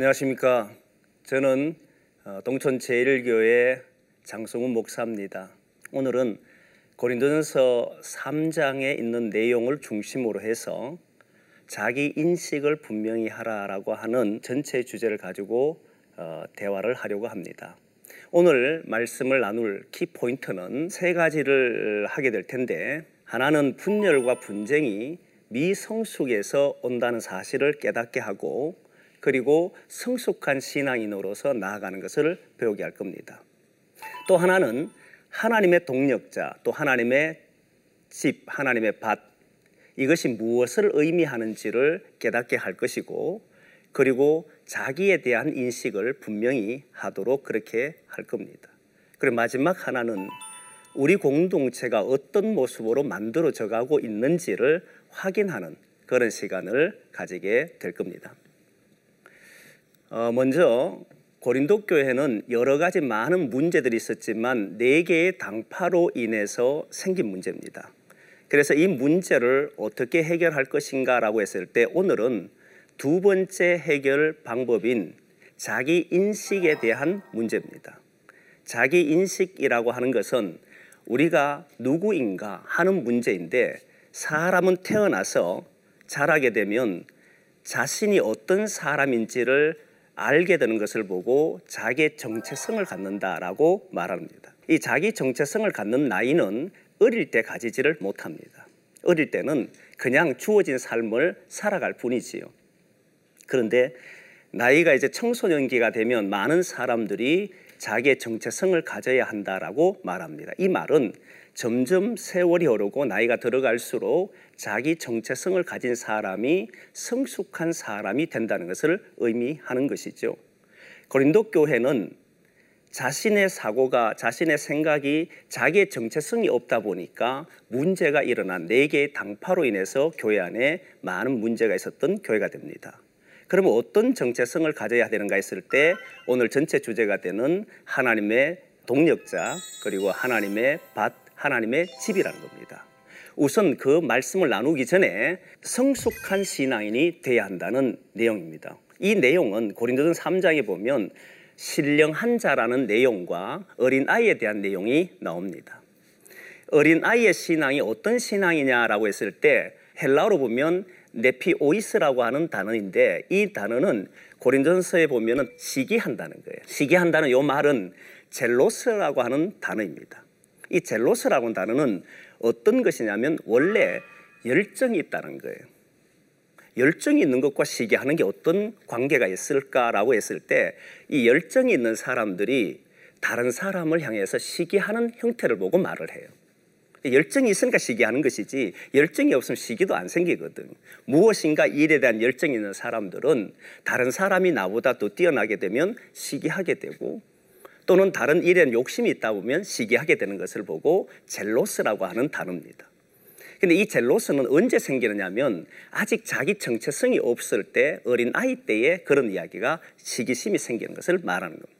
안녕하십니까. 저는 어, 동천 제1교회 장성훈 목사입니다. 오늘은 고린도전서 3장에 있는 내용을 중심으로 해서 자기 인식을 분명히 하라라고 하는 전체 주제를 가지고 어, 대화를 하려고 합니다. 오늘 말씀을 나눌 키포인트는 세 가지를 하게 될 텐데 하나는 분열과 분쟁이 미성숙에서 온다는 사실을 깨닫게 하고 그리고 성숙한 신앙인으로서 나아가는 것을 배우게 할 겁니다. 또 하나는 하나님의 동력자, 또 하나님의 집, 하나님의 밭, 이것이 무엇을 의미하는지를 깨닫게 할 것이고, 그리고 자기에 대한 인식을 분명히 하도록 그렇게 할 겁니다. 그리고 마지막 하나는 우리 공동체가 어떤 모습으로 만들어져 가고 있는지를 확인하는 그런 시간을 가지게 될 겁니다. 어, 먼저 고린도 교회는 여러 가지 많은 문제들이 있었지만 네 개의 당파로 인해서 생긴 문제입니다. 그래서 이 문제를 어떻게 해결할 것인가라고 했을 때 오늘은 두 번째 해결 방법인 자기 인식에 대한 문제입니다. 자기 인식이라고 하는 것은 우리가 누구인가 하는 문제인데 사람은 태어나서 자라게 되면 자신이 어떤 사람인지를 알게 되는 것을 보고 자기의 정체성을 갖는다라고 말합니다. 이 자기 정체성을 갖는 나이는 어릴 때 가지지를 못합니다. 어릴 때는 그냥 주어진 삶을 살아갈 뿐이지요. 그런데 나이가 이제 청소년기가 되면 많은 사람들이 자기의 정체성을 가져야 한다라고 말합니다. 이 말은 점점 세월이 오르고 나이가 들어갈수록 자기 정체성을 가진 사람이 성숙한 사람이 된다는 것을 의미하는 것이죠. 고린도 교회는 자신의 사고가 자신의 생각이 자기의 정체성이 없다 보니까 문제가 일어난 네 개의 당파로 인해서 교회 안에 많은 문제가 있었던 교회가 됩니다. 그러면 어떤 정체성을 가져야 되는가 했을 때 오늘 전체 주제가 되는 하나님의 동력자 그리고 하나님의 밭 하나님의 집이라는 겁니다. 우선 그 말씀을 나누기 전에 성숙한 신앙인이 돼야 한다는 내용입니다. 이 내용은 고린도전 3장에 보면 신령한 자라는 내용과 어린 아이에 대한 내용이 나옵니다. 어린 아이의 신앙이 어떤 신앙이냐라고 했을 때 헬라어로 보면 네피오이스라고 하는 단어인데 이 단어는 고린도전서에 보면은 시기한다는 거예요. 시기한다는 요 말은 젤로스라고 하는 단어입니다. 이 젤로스라고 단어는 어떤 것이냐면 원래 열정이 있다는 거예요. 열정이 있는 것과 시기하는 게 어떤 관계가 있을까라고 했을 때 이 열정이 있는 사람들이 다른 사람을 향해서 시기하는 형태를 보고 말을 해요. 열정이 있으니까 시기하는 것이지 열정이 없으면 시기도 안 생기거든. 무엇인가 일에 대한 열정이 있는 사람들은 다른 사람이 나보다 더 뛰어나게 되면 시기하게 되고 또는 다른 일에 욕심이 있다 보면 시기하게 되는 것을 보고 젤로스라고 하는 단어입니다. 근데 이 젤로스는 언제 생기느냐면 아직 자기 정체성이 없을 때 어린 아이 때에 그런 이야기가 시기심이 생기는 것을 말하는 겁니다.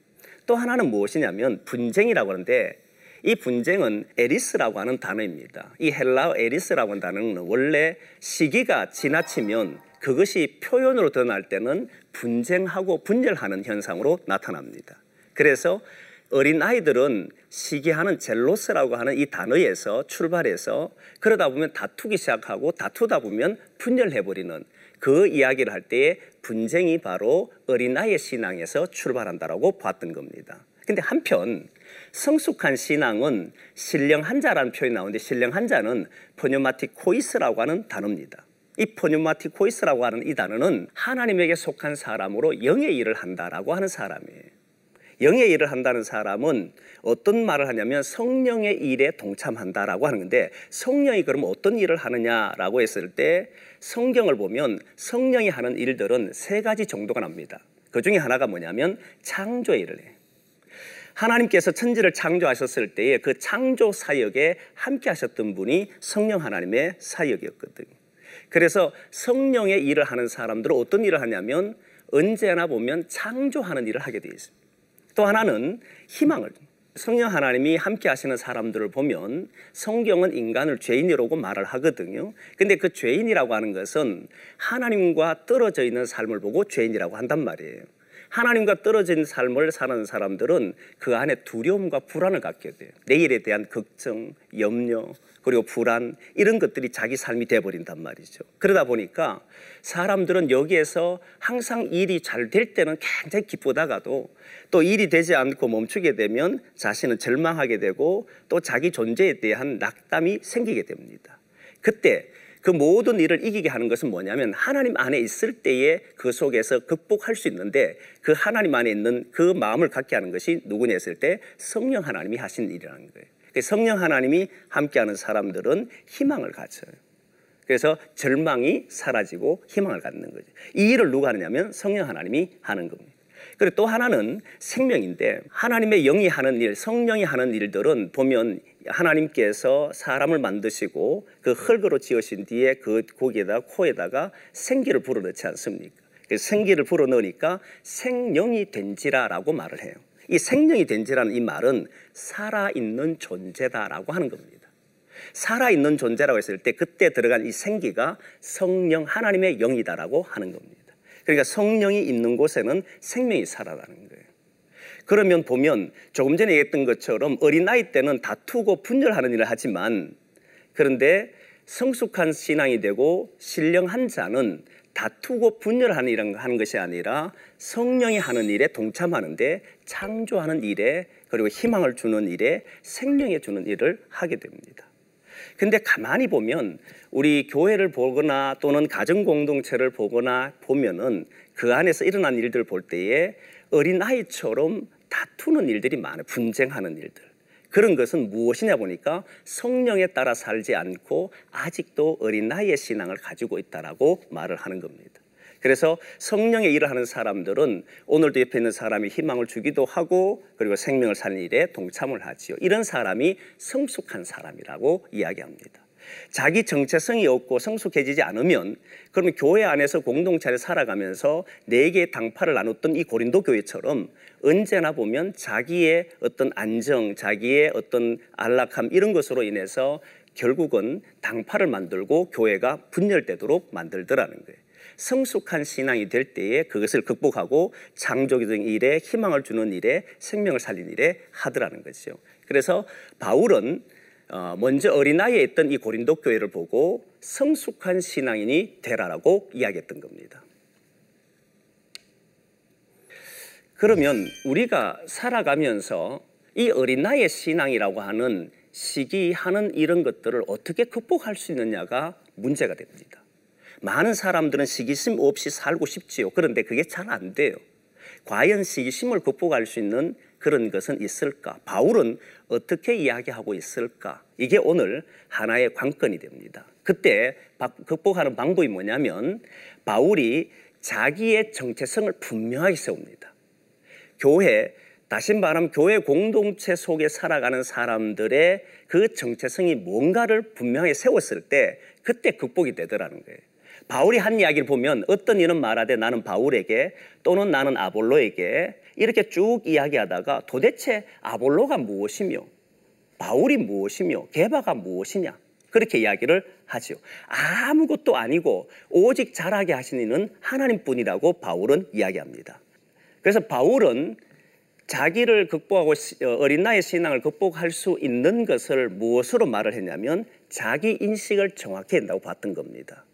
또 하나는 무엇이냐면 분쟁이라고 하는데 이 분쟁은 ἔρις라고 하는 단어입니다. 이 헬라어 ἔρις라고 하는 단어는 원래 시기가 지나치면 그것이 표현으로 드러날 때는 분쟁하고 분열하는 현상으로 나타납니다. 그래서 어린 아이들은 시기하는 ζῆλος라고 하는 이 단어에서 출발해서 그러다 보면 다투기 시작하고 다투다 보면 분열해버리는 그 이야기를 할 때에 분쟁이 바로 어린아이의 신앙에서 출발한다라고 봤던 겁니다. 근데 한편 성숙한 신앙은 신령한 자라는 표현이 나오는데 신령한 자는 πνευματικοῖς라고 하는 단어입니다. 이 πνευματικοῖς라고 하는 이 단어는 하나님에게 속한 사람으로 영의 일을 한다라고 하는 사람이에요. 영의 일을 한다는 사람은 어떤 말을 하냐면 성령의 일에 동참한다라고 하는 건데 성령이 그럼 어떤 일을 하느냐라고 했을 때 성경을 보면 성령이 하는 일들은 세 가지 정도가 나옵니다. 그 중에 하나가 뭐냐면 창조의 일을 해요. 하나님께서 천지를 창조하셨을 때에 그 창조 사역에 함께 하셨던 분이 성령 하나님의 사역이었거든요. 그래서 성령의 일을 하는 사람들은 어떤 일을 하냐면 언제나 보면 창조하는 일을 하게 되어 있습니다. 또 하나는 희망을 성령 하나님이 함께 하시는 사람들을 보면 성경은 인간을 죄인이라고 말을 하거든요. 근데 그 죄인이라고 하는 것은 하나님과 떨어져 있는 삶을 보고 죄인이라고 한단 말이에요. 하나님과 떨어진 삶을 사는 사람들은 그 안에 두려움과 불안을 갖게 돼요. 내일에 대한 걱정, 염려, 그리고 불안 이런 것들이 자기 삶이 돼버린단 말이죠. 그러다 보니까 사람들은 여기에서 항상 일이 잘 될 때는 굉장히 기쁘다가도 또 일이 되지 않고 멈추게 되면 자신은 절망하게 되고 또 자기 존재에 대한 낙담이 생기게 됩니다. 그때 그 모든 일을 이기게 하는 것은 뭐냐면 하나님 안에 있을 때에 그 속에서 극복할 수 있는데 그 하나님 안에 있는 그 마음을 갖게 하는 것이 누구냐 했을 때 성령 하나님이 하신 일이라는 거예요. 그 성령 하나님이 함께하는 사람들은 희망을 가져요. 그래서 절망이 사라지고 희망을 갖는 거죠. 이 일을 누가 하느냐면 성령 하나님이 하는 겁니다. 그리고 또 하나는 생명인데 하나님의 영이 하는 일, 성령이 하는 일들은 보면 하나님께서 사람을 만드시고 그 흙으로 지으신 뒤에 그 고기에다 코에다가 생기를 불어넣지 않습니까? 그 생기를 불어넣으니까 생명이 된지라라고 말을 해요. 이 생명이 된지라는 이 말은 살아있는 존재다라고 하는 겁니다. 살아있는 존재라고 했을 때 그때 들어간 이 생기가 성령 하나님의 영이다라고 하는 겁니다. 그러니까 성령이 있는 곳에는 생명이 살아나는 거예요. 그러면 보면 조금 전에 얘기했던 것처럼 어린아이 때는 다투고 분열하는 일을 하지만 그런데 성숙한 신앙이 되고 신령한 자는 다투고 분열하는 일을 하는 것이 아니라 성령이 하는 일에 동참하는데 창조하는 일에 그리고 희망을 주는 일에 생명에 주는 일을 하게 됩니다. 근데 가만히 보면 우리 교회를 보거나 또는 가정 공동체를 보거나 보면은 그 안에서 일어난 일들 볼 때에 어린 아이처럼 다투는 일들이 많아요. 분쟁하는 일들. 그런 것은 무엇이냐 보니까 성령에 따라 살지 않고 아직도 어린 나이의 신앙을 가지고 있다라고 말을 하는 겁니다. 그래서 성령의 일을 하는 사람들은 오늘도 옆에 있는 사람이 희망을 주기도 하고 그리고 생명을 사는 일에 동참을 하지요. 이런 사람이 성숙한 사람이라고 이야기합니다. 자기 정체성이 없고 성숙해지지 않으면 그러면 교회 안에서 공동체를 살아가면서 네 개의 당파를 나눴던 이 고린도 교회처럼 언제나 보면 자기의 어떤 안정, 자기의 어떤 안락함 이런 것으로 인해서 결국은 당파를 만들고 교회가 분열되도록 만들더라는 거예요. 성숙한 신앙이 될 때에 그것을 극복하고 창조적인 일에 희망을 주는 일에 생명을 살린 일에 하더라는 거죠. 그래서 바울은 어, 먼저 어린아이에 있던 이 고린도 교회를 보고 성숙한 신앙인이 되라라고 이야기했던 겁니다. 그러면 우리가 살아가면서 이 어린아이의 신앙이라고 하는 시기하는 이런 것들을 어떻게 극복할 수 있느냐가 문제가 됩니다. 많은 사람들은 시기심 없이 살고 싶지요. 그런데 그게 잘 안 돼요. 과연 시기심을 극복할 수 있는 그런 것은 있을까? 바울은 어떻게 이야기하고 있을까? 이게 오늘 하나의 관건이 됩니다. 그때 극복하는 방법이 뭐냐면 바울이 자기의 정체성을 분명하게 세웁니다. 교회, 다시 말하면 교회 공동체 속에 살아가는 사람들의 그 정체성이 뭔가를 분명하게 세웠을 때 그때 극복이 되더라는 거예요. 바울이 한 이야기를 보면 어떤 이는 말하되 나는 바울에게 또는 나는 아볼로에게 이렇게 쭉 이야기하다가 도대체 아볼로가 무엇이며 바울이 무엇이며 게바가 무엇이냐 그렇게 이야기를 하죠. 아무것도 아니고 오직 잘하게 하시는 이는 하나님뿐이라고 바울은 이야기합니다. 그래서 바울은 자기를 극복하고 어린 나이 신앙을 극복할 수 있는 것을 무엇으로 말을 했냐면 자기 인식을 정확히 한다고 봤던 겁니다.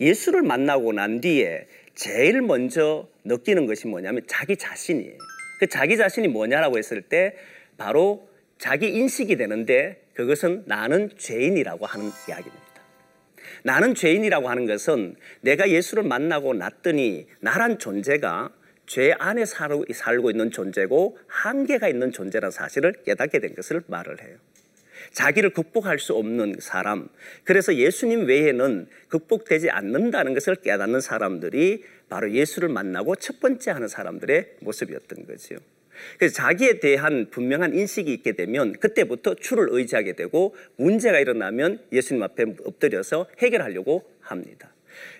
예수를 만나고 난 뒤에 제일 먼저 느끼는 것이 뭐냐면 자기 자신이에요. 그 자기 자신이 뭐냐라고 했을 때 바로 자기 인식이 되는데 그것은 나는 죄인이라고 하는 이야기입니다. 나는 죄인이라고 하는 것은 내가 예수를 만나고 났더니 나란 존재가 죄 안에 살고 있는 존재고 한계가 있는 존재라는 사실을 깨닫게 된 것을 말을 해요. 자기를 극복할 수 없는 사람. 그래서 예수님 외에는 극복되지 않는다는 것을 깨닫는 사람들이 바로 예수를 만나고 첫 번째 하는 사람들의 모습이었던 거죠. 그래서 자기에 대한 분명한 인식이 있게 되면 그때부터 주를 의지하게 되고 문제가 일어나면 예수님 앞에 엎드려서 해결하려고 합니다.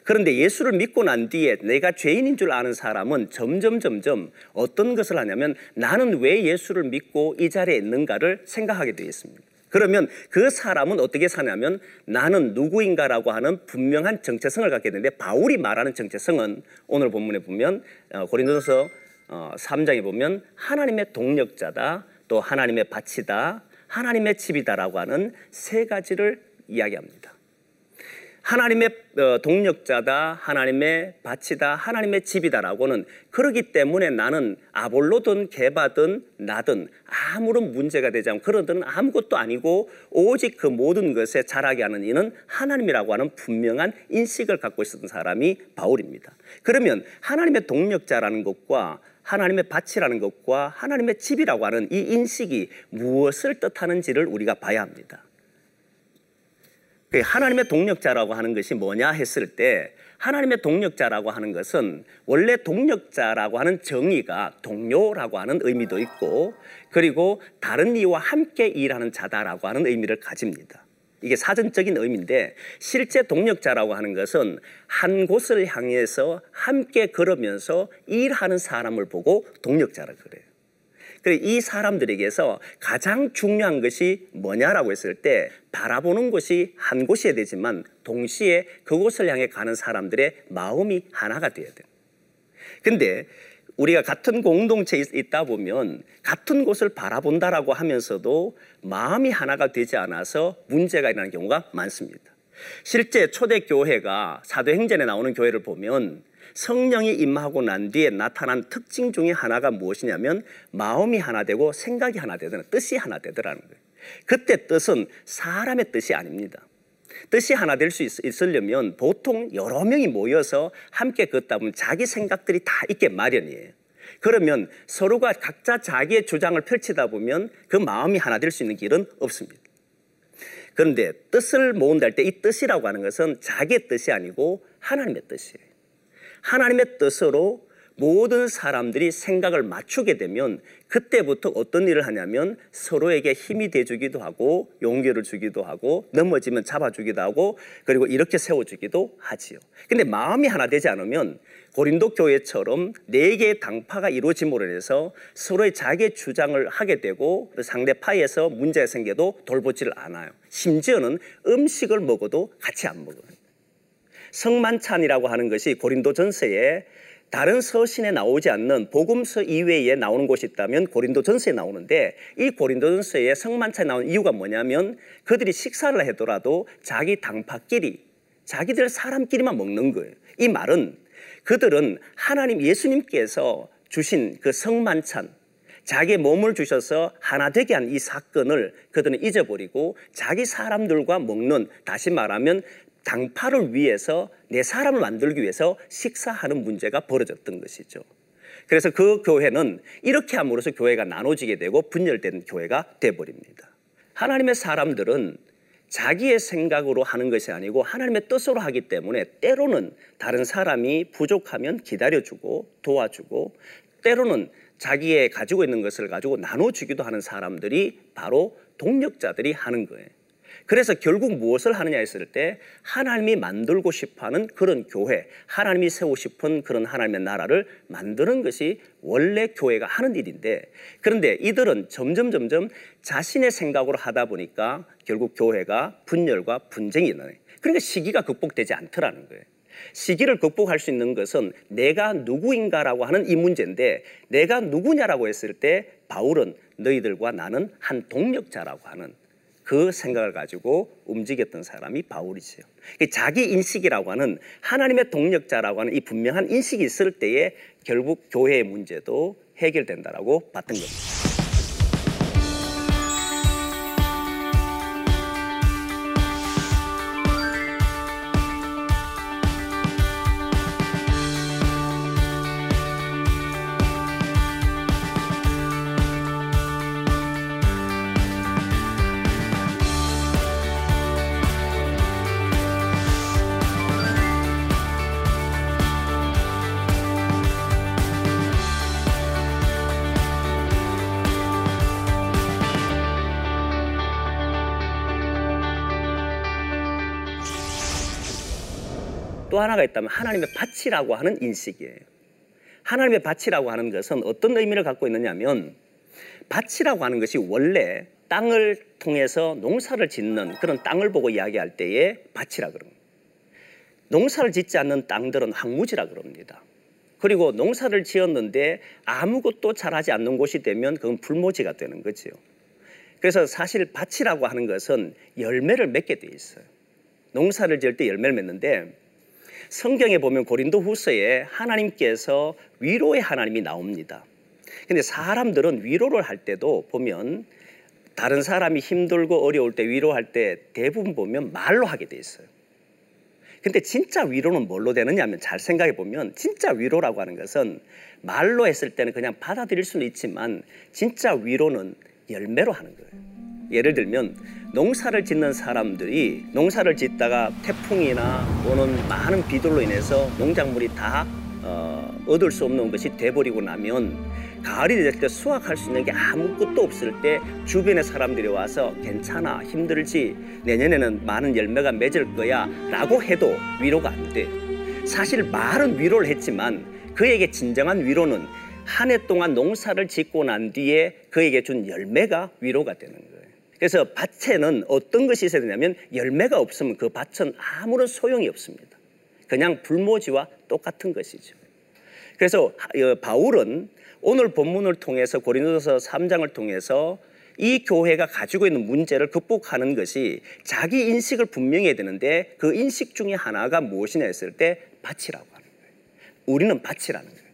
그런데 예수를 믿고 난 뒤에 내가 죄인인 줄 아는 사람은 점점 점점 어떤 것을 하냐면 나는 왜 예수를 믿고 이 자리에 있는가를 생각하게 되어 있습니다. 그러면 그 사람은 어떻게 사냐면 나는 누구인가라고 하는 분명한 정체성을 갖게 되는데 바울이 말하는 정체성은 오늘 본문에 보면 어, 고린도서 어, 3장에 보면 하나님의 동력자다, 또 하나님의 밭이다, 하나님의 집이다라고 하는 세 가지를 이야기합니다. 하나님의 어, 동력자다, 하나님의 밭이다, 하나님의 집이다라고는 그러기 때문에 나는 아볼로든 개바든 나든 아무런 문제가 되지 않고 그러든 아무것도 아니고 오직 그 모든 것에 자라게 하는 이는 하나님이라고 하는 분명한 인식을 갖고 있었던 사람이 바울입니다. 그러면 하나님의 동력자라는 것과 하나님의 밭이라는 것과 하나님의 집이라고 하는 이 인식이 무엇을 뜻하는지를 우리가 봐야 합니다. 그 하나님의 동력자라고 하는 것이 뭐냐 했을 때 하나님의 동력자라고 하는 것은 원래 동력자라고 하는 정의가 동료라고 하는 의미도 있고 그리고 다른 이와 함께 일하는 자다라고 하는 의미를 가집니다. 이게 사전적인 의미인데 실제 동력자라고 하는 것은 한 곳을 향해서 함께 걸으면서 일하는 사람을 보고 동력자라 그래요. 이 사람들에게서 가장 중요한 것이 뭐냐라고 했을 때 바라보는 곳이 한 곳이어야 되지만 동시에 그곳을 향해 가는 사람들의 마음이 하나가 되어야 돼요. 근데 우리가 같은 공동체에 있다 보면 같은 곳을 바라본다라고 하면서도 마음이 하나가 되지 않아서 문제가 일어나는 경우가 많습니다. 실제 초대교회가 사도행전에 나오는 교회를 보면 성령이 임하고 난 뒤에 나타난 특징 중에 하나가 무엇이냐면 마음이 하나 되고 생각이 하나 되더라. 뜻이 하나 되더라는 거예요. 그때 뜻은 사람의 뜻이 아닙니다. 뜻이 하나 될 수 있으려면 보통 여러 명이 모여서 함께 걷다 보면 자기 생각들이 다 있게 마련이에요. 그러면 서로가 각자 자기의 주장을 펼치다 보면 그 마음이 하나 될 수 있는 길은 없습니다. 그런데 뜻을 모은다 할 때 이 뜻이라고 하는 것은 자기의 뜻이 아니고 하나님의 뜻이에요. 하나님의 뜻으로 모든 사람들이 생각을 맞추게 되면 그때부터 어떤 일을 하냐면 서로에게 힘이 돼주기도 하고 용기를 주기도 하고 넘어지면 잡아주기도 하고 그리고 이렇게 세워주기도 하지요. 근데 마음이 하나 되지 않으면 고린도 교회처럼 네 개의 당파가 이루어짐으로 인해서 서로의 자기의 주장을 하게 되고 상대 파에서 문제가 생겨도 돌보지를 않아요. 심지어는 음식을 먹어도 같이 안 먹어요. 성만찬이라고 하는 것이 고린도 전서에 다른 서신에 나오지 않는 복음서 이외에 나오는 곳이 있다면 고린도 전서에 나오는데 이 고린도 전서에 성만찬에 나온 이유가 뭐냐면 그들이 식사를 하더라도 자기 당파끼리 자기들 사람끼리만 먹는 거예요. 이 말은 그들은 하나님 예수님께서 주신 그 성만찬 자기의 몸을 주셔서 하나 되게 한 이 사건을 그들은 잊어버리고 자기 사람들과 먹는 다시 말하면 당파를 위해서 내 사람을 만들기 위해서 식사하는 문제가 벌어졌던 것이죠. 그래서 그 교회는 이렇게 함으로써 교회가 나눠지게 되고 분열된 교회가 돼버립니다. 하나님의 사람들은 자기의 생각으로 하는 것이 아니고 하나님의 뜻으로 하기 때문에 때로는 다른 사람이 부족하면 기다려주고 도와주고 때로는 자기의 가지고 있는 것을 가지고 나눠주기도 하는 사람들이 바로 동력자들이 하는 거예요. 그래서 결국 무엇을 하느냐 했을 때 하나님이 만들고 싶어 하는 그런 교회, 하나님이 세우고 싶은 그런 하나님의 나라를 만드는 것이 원래 교회가 하는 일인데 그런데 이들은 점점 점점 자신의 생각으로 하다 보니까 결국 교회가 분열과 분쟁이 일어나요. 그러니까 시기가 극복되지 않더라는 거예요. 시기를 극복할 수 있는 것은 내가 누구인가라고 하는 이 문제인데 내가 누구냐라고 했을 때 바울은 너희들과 나는 한 동력자라고 하는 그 생각을 가지고 움직였던 사람이 바울이지요. 자기 인식이라고 하는 하나님의 동력자라고 하는 이 분명한 인식이 있을 때에 결국 교회의 문제도 해결된다라고 봤던 겁니다. 하나가 있다면 하나님의 밭이라고 하는 인식이에요. 하나님의 밭이라고 하는 것은 어떤 의미를 갖고 있느냐면 밭이라고 하는 것이 원래 땅을 통해서 농사를 짓는 그런 땅을 보고 이야기할 때에 밭이라 그럽니다. 농사를 짓지 않는 땅들은 황무지라 그럽니다. 그리고 농사를 지었는데 아무것도 잘하지 않는 곳이 되면 그건 불모지가 되는 거죠. 그래서 사실 밭이라고 하는 것은 열매를 맺게 돼 있어요. 농사를 지을 때 열매를 맺는데 성경에 보면 고린도 후서에 하나님께서 위로의 하나님이 나옵니다. 근데 사람들은 위로를 할 때도 보면 다른 사람이 힘들고 어려울 때 위로할 때 대부분 보면 말로 하게 돼 있어요. 근데 진짜 위로는 뭘로 되느냐면 잘 생각해 보면 진짜 위로라고 하는 것은 말로 했을 때는 그냥 받아들일 수는 있지만 진짜 위로는 열매로 하는 거예요. 예를 들면 농사를 짓는 사람들이 농사를 짓다가 태풍이나 또는 많은 비들로 인해서 농작물이 다 어, 얻을 수 없는 것이 돼버리고 나면 가을이 될 때 수확할 수 있는 게 아무것도 없을 때 주변의 사람들이 와서 괜찮아 힘들지 내년에는 많은 열매가 맺을 거야 라고 해도 위로가 안 돼. 사실 말은 위로를 했지만 그에게 진정한 위로는 한 해 동안 농사를 짓고 난 뒤에 그에게 준 열매가 위로가 되는 거예요. 그래서 밭에는 어떤 것이 있어야 되냐면 열매가 없으면 그 밭은 아무런 소용이 없습니다. 그냥 불모지와 똑같은 것이죠. 그래서 어, 바울은 오늘 본문을 통해서 고린도서 3장을 통해서 이 교회가 가지고 있는 문제를 극복하는 것이 자기 인식을 분명히 해야 되는데 그 인식 중에 하나가 무엇이냐 했을 때 밭이라고 거예요. 우리는 밭이라는 거예요.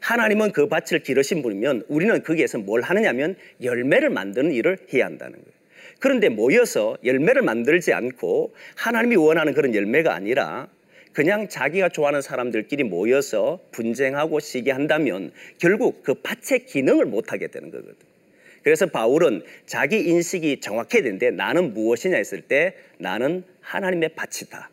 하나님은 그 밭을 기르신 분이면 우리는 거기에서 뭘 하느냐면 열매를 만드는 일을 해야 한다는 거예요. 그런데 모여서 열매를 만들지 않고 하나님이 원하는 그런 열매가 아니라 그냥 자기가 좋아하는 사람들끼리 모여서 분쟁하고 시기한다면 결국 그 밭의 기능을 못하게 되는 거거든. 그래서 바울은 자기 인식이 정확해야 되는데 나는 무엇이냐 했을 때 나는 하나님의 밭이다.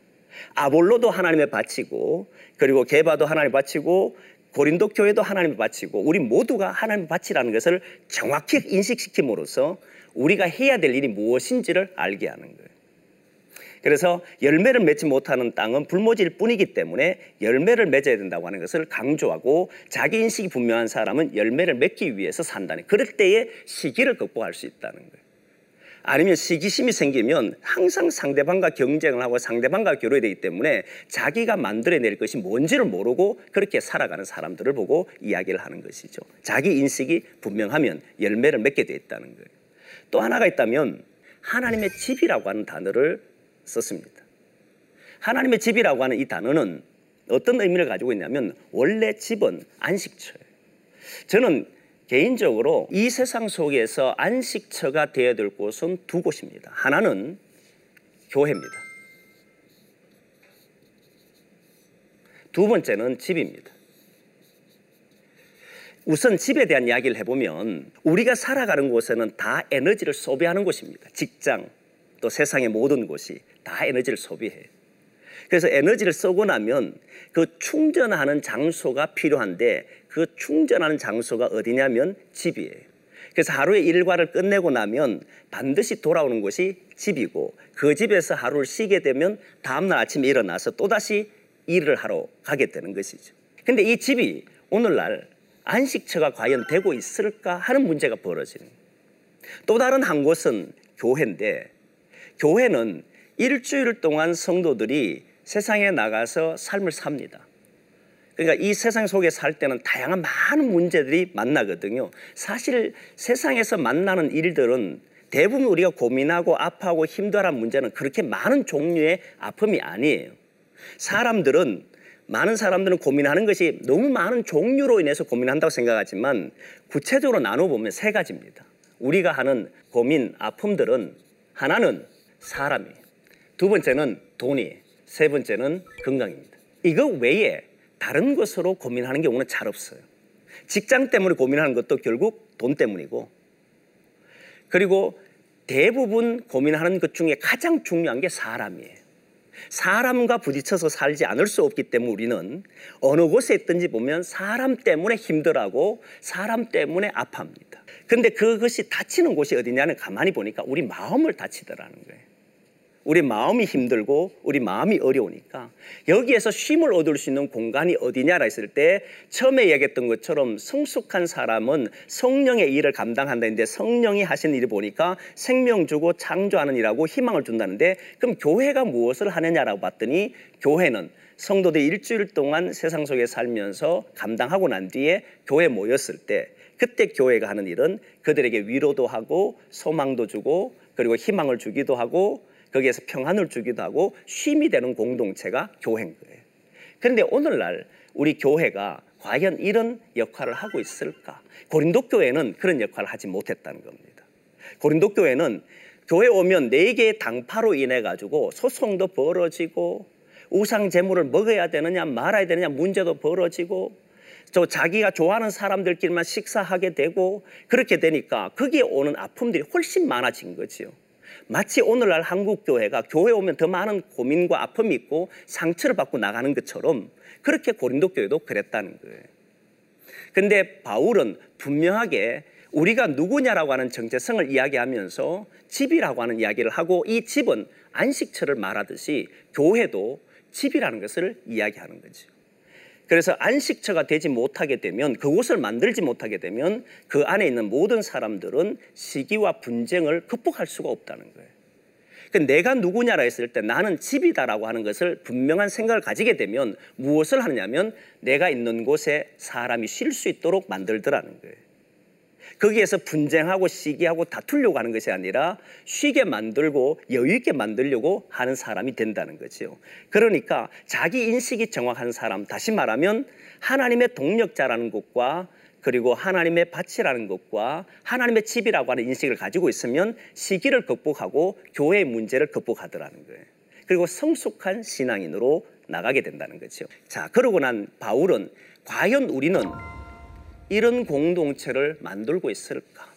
아볼로도 하나님의 밭이고 그리고 게바도 하나님의 밭이고 고린도 교회도 하나님의 밭이고 우리 모두가 하나님의 밭이라는 것을 정확히 인식시킴으로써 우리가 해야 될 일이 무엇인지를 알게 하는 거예요. 그래서 열매를 맺지 못하는 땅은 불모지일 뿐이기 때문에 열매를 맺어야 된다고 하는 것을 강조하고 자기 인식이 분명한 사람은 열매를 맺기 위해서 산다는 그럴 때에 시기를 극복할 수 있다는 거예요. 아니면 시기심이 생기면 항상 상대방과 경쟁을 하고 상대방과 교류해야 되기 때문에 자기가 만들어낼 것이 뭔지를 모르고 그렇게 살아가는 사람들을 보고 이야기를 하는 것이죠. 자기 인식이 분명하면 열매를 맺게 돼 있다는 거예요. 또 하나가 있다면 하나님의 집이라고 하는 단어를 썼습니다. 하나님의 집이라고 하는 이 단어는 어떤 의미를 가지고 있냐면 원래 집은 안식처예요. 저는 개인적으로 이 세상 속에서 안식처가 되어야 될 곳은 두 곳입니다. 하나는 교회입니다. 두 번째는 집입니다. 우선 집에 대한 이야기를 해보면 우리가 살아가는 곳에는 다 에너지를 소비하는 곳입니다. 직장, 또 세상의 모든 곳이 다 에너지를 소비해요. 그래서 에너지를 쓰고 나면 그 충전하는 장소가 필요한데 그 충전하는 장소가 어디냐면 집이에요. 그래서 하루의 일과를 끝내고 나면 반드시 돌아오는 곳이 집이고 그 집에서 하루를 쉬게 되면 다음날 아침에 일어나서 또다시 일을 하러 가게 되는 것이죠. 근데 이 집이 오늘날 안식처가 과연 되고 있을까 하는 문제가 벌어지는 또 다른 한 곳은 교회인데 교회는 일주일 동안 성도들이 세상에 나가서 삶을 삽니다. 그러니까 이 세상 속에 살 때는 다양한 많은 문제들이 만나거든요. 사실 세상에서 만나는 일들은 대부분 우리가 고민하고 아파하고 힘들어하는 문제는 그렇게 많은 종류의 아픔이 아니에요. 사람들은 많은 사람들은 고민하는 것이 너무 많은 종류로 인해서 고민한다고 생각하지만 구체적으로 나눠보면 세 가지입니다. 우리가 하는 고민, 아픔들은 하나는 사람이, 두 번째는 돈이, 세 번째는 건강입니다. 이거 외에 다른 것으로 고민하는 경우는 잘 없어요. 직장 때문에 고민하는 것도 결국 돈 때문이고, 그리고 대부분 고민하는 것 중에 가장 중요한 게 사람이에요. 사람과 부딪혀서 살지 않을 수 없기 때문에 우리는 어느 곳에 있든지 보면 사람 때문에 힘들하고 사람 때문에 아파합니다. 근데 그것이 다치는 곳이 어디냐는 가만히 보니까 우리 마음을 다치더라는 거예요. 우리 마음이 힘들고 우리 마음이 어려우니까 여기에서 쉼을 얻을 수 있는 공간이 어디냐라 했을 때 처음에 얘기했던 것처럼 성숙한 사람은 성령의 일을 감당한다는데 성령이 하시는 일을 보니까 생명 주고 창조하는 일하고 희망을 준다는데 그럼 교회가 무엇을 하느냐라고 봤더니 교회는 성도들이 일주일 동안 세상 속에 살면서 감당하고 난 뒤에 교회 모였을 때 그때 교회가 하는 일은 그들에게 위로도 하고 소망도 주고 그리고 희망을 주기도 하고 거기에서 평안을 주기도 하고 쉼이 되는 공동체가 교회인 거예요. 그런데 오늘날 우리 교회가 과연 이런 역할을 하고 있을까? 고린도 교회는 그런 역할을 하지 못했다는 겁니다. 고린도 교회는 교회 오면 네 개의 당파로 인해 가지고 소송도 벌어지고 우상 제물을 먹어야 되느냐 말아야 되느냐 문제도 벌어지고 저 자기가 좋아하는 사람들끼리만 식사하게 되고 그렇게 되니까 거기에 오는 아픔들이 훨씬 많아진 거지요. 마치 오늘날 한국 교회가 교회 오면 더 많은 고민과 아픔이 있고 상처를 받고 나가는 것처럼 그렇게 고린도 교회도 그랬다는 거예요. 근데 바울은 분명하게 우리가 누구냐라고 하는 정체성을 이야기하면서 집이라고 하는 이야기를 하고 이 집은 안식처를 말하듯이 교회도 집이라는 것을 이야기하는 거죠. 그래서 안식처가 되지 못하게 되면 그곳을 만들지 못하게 되면 그 안에 있는 모든 사람들은 시기와 분쟁을 극복할 수가 없다는 거예요. 그 내가 누구냐라 했을 때 나는 집이다라고 하는 것을 분명한 생각을 가지게 되면 무엇을 하느냐면 내가 있는 곳에 사람이 쉴 수 있도록 만들더라는 거예요. 거기에서 분쟁하고 시기하고 다투려고 하는 것이 아니라 쉬게 만들고 여유 있게 만들려고 하는 사람이 된다는 거죠. 그러니까 자기 인식이 정확한 사람, 다시 말하면 하나님의 동력자라는 것과 그리고 하나님의 밭이라는 것과 하나님의 집이라고 하는 인식을 가지고 있으면 시기를 극복하고 교회의 문제를 극복하더라는 거예요. 그리고 성숙한 신앙인으로 나가게 된다는 거죠. 자, 그러고 난 바울은 과연 우리는 이런 공동체를 만들고 있을까?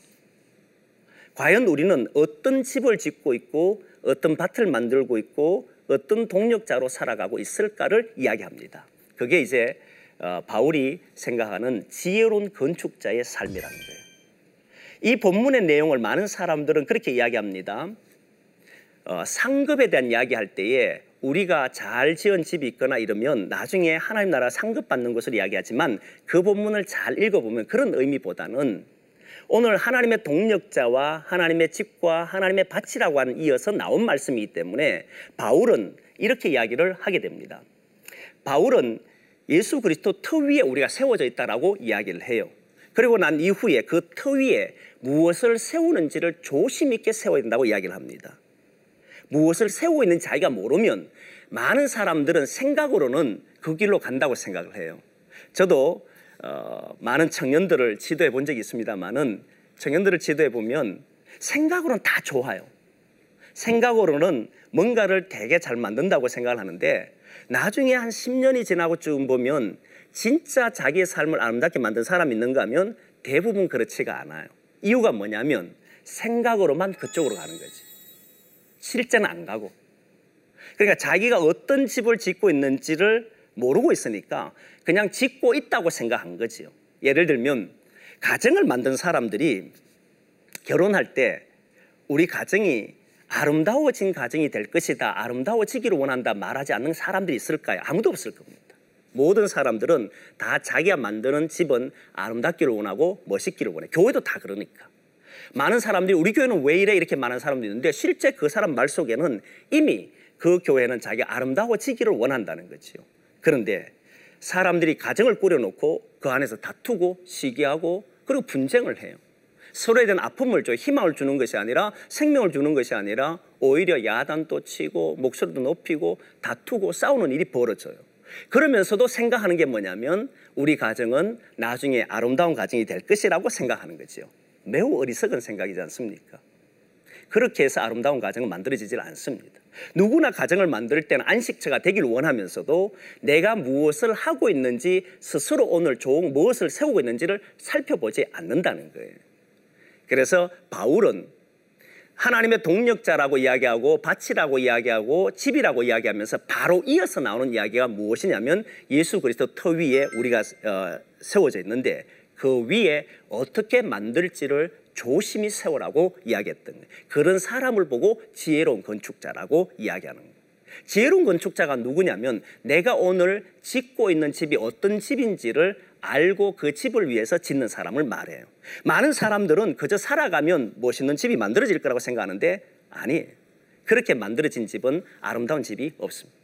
과연 우리는 어떤 집을 짓고 있고 어떤 밭을 만들고 있고 어떤 동력자로 살아가고 있을까를 이야기합니다. 그게 이제 어, 바울이 생각하는 지혜로운 건축자의 삶이라는 거예요. 이 본문의 내용을 많은 사람들은 그렇게 이야기합니다. 어, 상급에 대한 이야기할 때에 우리가 잘 지은 집이 있거나 이러면 나중에 하나님 나라 상급 받는 것을 이야기하지만 그 본문을 잘 읽어보면 그런 의미보다는 오늘 하나님의 동력자와 하나님의 집과 하나님의 밭이라고 하는 이어서 나온 말씀이기 때문에 바울은 이렇게 이야기를 하게 됩니다. 바울은 예수 그리스도 터 위에 우리가 세워져 있다라고 이야기를 해요. 그리고 난 이후에 그 터 위에 무엇을 세우는지를 조심 있게 세워야 된다고 이야기를 합니다. 무엇을 세우고 있는 자기가 모르면 많은 사람들은 생각으로는 그 길로 간다고 생각을 해요. 저도 어, 많은 청년들을 지도해 본 적이 있습니다만은 청년들을 지도해 보면 생각으로는 다 좋아요. 생각으로는 뭔가를 되게 잘 만든다고 생각을 하는데 나중에 한 10년이 지나고 쭉 보면 진짜 자기의 삶을 아름답게 만든 사람이 있는가 하면 대부분 그렇지가 않아요. 이유가 뭐냐면 생각으로만 그쪽으로 가는 거지. 실제는 안 가고. 그러니까 자기가 어떤 집을 짓고 있는지를 모르고 있으니까 그냥 짓고 있다고 생각한 거지요. 예를 들면 가정을 만든 사람들이 결혼할 때 우리 가정이 아름다워진 가정이 될 것이다. 아름다워지기를 원한다. 말하지 않는 사람들이 있을까요? 아무도 없을 겁니다. 모든 사람들은 다 자기가 만드는 집은 아름답기를 원하고 멋있기를 원해. 교회도 다 그러니까. 많은 사람들이 우리 교회는 왜 이래 이렇게 많은 사람들이 있는데 실제 그 사람 말 속에는 이미 그 교회는 자기 아름다워지기를 원한다는 거지요. 그런데 사람들이 가정을 꾸려놓고 그 안에서 다투고 시기하고 그리고 분쟁을 해요. 서로에 대한 아픔을 줘 희망을 주는 것이 아니라 생명을 주는 것이 아니라 오히려 야단도 치고 목소리도 높이고 다투고 싸우는 일이 벌어져요. 그러면서도 생각하는 게 뭐냐면 우리 가정은 나중에 아름다운 가정이 될 것이라고 생각하는 거죠. 매우 어리석은 생각이지 않습니까? 그렇게 해서 아름다운 가정은 만들어지질 않습니다. 누구나 가정을 만들 때는 안식처가 되길 원하면서도 내가 무엇을 하고 있는지 스스로 오늘 좋은 무엇을 세우고 있는지를 살펴보지 않는다는 거예요. 그래서 바울은 하나님의 동력자라고 이야기하고 밭이라고 이야기하고 집이라고 이야기하면서 바로 이어서 나오는 이야기가 무엇이냐면 예수 그리스도 터 위에 우리가 어, 세워져 있는데 그 위에 어떻게 만들지를 조심히 세우라고 이야기했던 거예요. 그런 사람을 보고 지혜로운 건축자라고 이야기하는 거예요. 지혜로운 건축자가 누구냐면 내가 오늘 짓고 있는 집이 어떤 집인지를 알고 그 집을 위해서 짓는 사람을 말해요. 많은 사람들은 그저 살아가면 멋있는 집이 만들어질 거라고 생각하는데 아니에요. 그렇게 만들어진 집은 아름다운 집이 없습니다.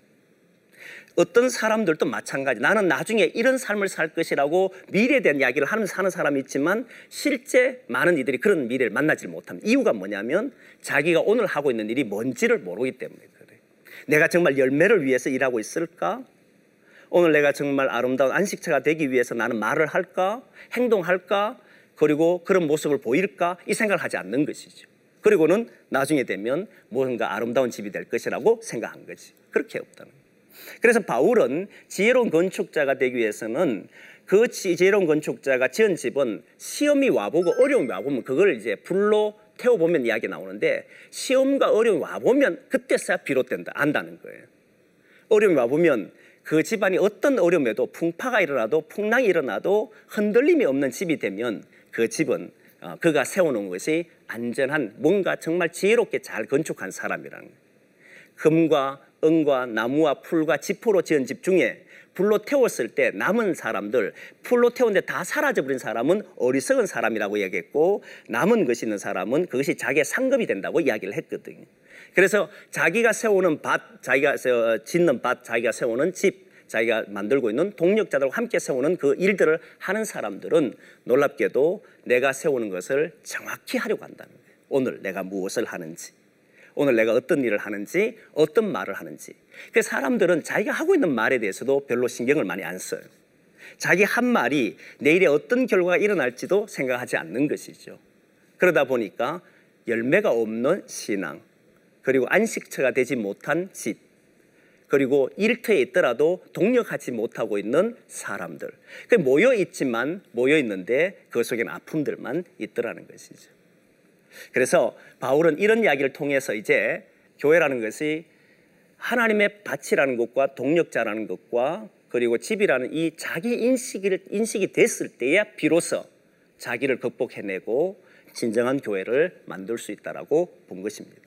어떤 사람들도 마찬가지. 나는 나중에 이런 삶을 살 것이라고 미래에 대한 이야기를 하면서 사는 사람이 있지만 실제 많은 이들이 그런 미래를 만나지 못합니다. 이유가 뭐냐면 자기가 오늘 하고 있는 일이 뭔지를 모르기 때문에 그래요. 내가 정말 열매를 위해서 일하고 있을까? 오늘 내가 정말 아름다운 안식처가 되기 위해서 나는 말을 할까? 행동할까? 그리고 그런 모습을 보일까? 이 생각을 하지 않는 것이죠. 그리고는 나중에 되면 뭔가 아름다운 집이 될 것이라고 생각한 거지. 그렇게 없다는. 그래서 바울은 지혜로운 건축자가 되기 위해서는 그 지혜로운 건축자가 지은 집은 시험이 와보고 어려움이 와보면 그걸 이제 불로 태워보면 이야기 나오는데 시험과 어려움이 와보면 그때서야 비롯된다, 안다는 거예요. 어려움이 와보면 그 집안이 어떤 어려움에도 풍파가 일어나도 풍랑이 일어나도 흔들림이 없는 집이 되면 그 집은 어, 그가 세워놓은 것이 안전한 뭔가 정말 지혜롭게 잘 건축한 사람이라는 거예요. 금과 은과 나무와 풀과 지포로 지은 집 중에 불로 태웠을 때 남은 사람들, 불로 태웠는데 다 사라져버린 사람은 어리석은 사람이라고 얘기했고 남은 것이 있는 사람은 그것이 자기의 상급이 된다고 이야기를 했거든요. 그래서 자기가 세우는 밭, 자기가 짓는 밭, 자기가 세우는 집, 자기가 만들고 있는 동력자들과 함께 세우는 그 일들을 하는 사람들은 놀랍게도 내가 세우는 것을 정확히 하려고 한다는 거예요. 오늘 내가 무엇을 하는지. 오늘 내가 어떤 일을 하는지, 어떤 말을 하는지. 그 사람들은 자기가 하고 있는 말에 대해서도 별로 신경을 많이 안 써요. 자기 한 말이 내일에 어떤 결과가 일어날지도 생각하지 않는 것이죠. 그러다 보니까 열매가 없는 신앙, 그리고 안식처가 되지 못한 집, 그리고 일터에 있더라도 동력하지 못하고 있는 사람들. 그 모여 있지만 모여 있는데 그 속에는 아픔들만 있더라는 것이죠. 그래서 바울은 이런 이야기를 통해서 이제 교회라는 것이 하나님의 밭이라는 것과 동력자라는 것과 그리고 집이라는 이 자기 인식이, 인식이 됐을 때야 비로소 자기를 극복해내고 진정한 교회를 만들 수 있다라고 본 것입니다.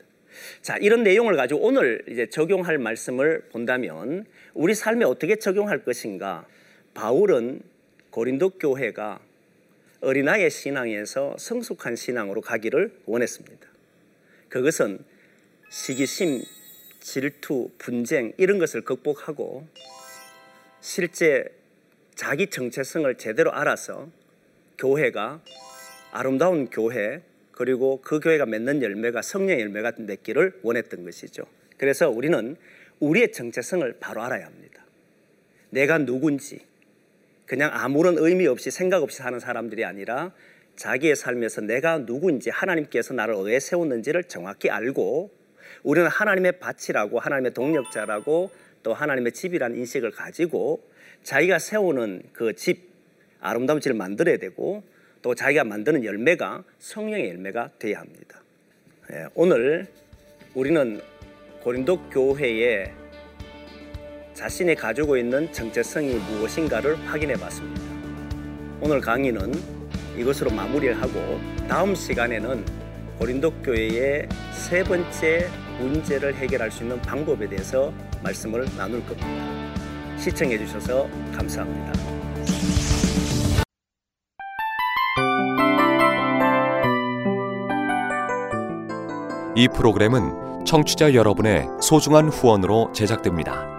자, 이런 내용을 가지고 오늘 이제 적용할 말씀을 본다면 우리 삶에 어떻게 적용할 것인가? 바울은 고린도 교회가 어린아이의 신앙에서 성숙한 신앙으로 가기를 원했습니다. 그것은 시기심, 질투, 분쟁 이런 것을 극복하고 실제 자기 정체성을 제대로 알아서 교회가 아름다운 교회 그리고 그 교회가 맺는 열매가 성령의 열매가 맺기를 원했던 것이죠. 그래서 우리는 우리의 정체성을 바로 알아야 합니다. 내가 누군지, 그냥 아무런 의미 없이 생각 없이 사는 사람들이 아니라 자기의 삶에서 내가 누구인지 하나님께서 나를 왜 세웠는지를 정확히 알고 우리는 하나님의 밭이라고 하나님의 동력자라고 또 하나님의 집이라는 인식을 가지고 자기가 세우는 그 집 아름다운 집을 만들어야 되고 또 자기가 만드는 열매가 성령의 열매가 되어야 합니다. 예, 오늘 우리는 고린도 교회의 자신이 가지고 있는 정체성이 무엇인가를 확인해 봤습니다. 오늘 강의는 이것으로 마무리를 하고 다음 시간에는 고린도 교회의 세 번째 문제를 해결할 수 있는 방법에 대해서 말씀을 나눌 겁니다. 시청해 주셔서 감사합니다. 이 프로그램은 청취자 여러분의 소중한 후원으로 제작됩니다.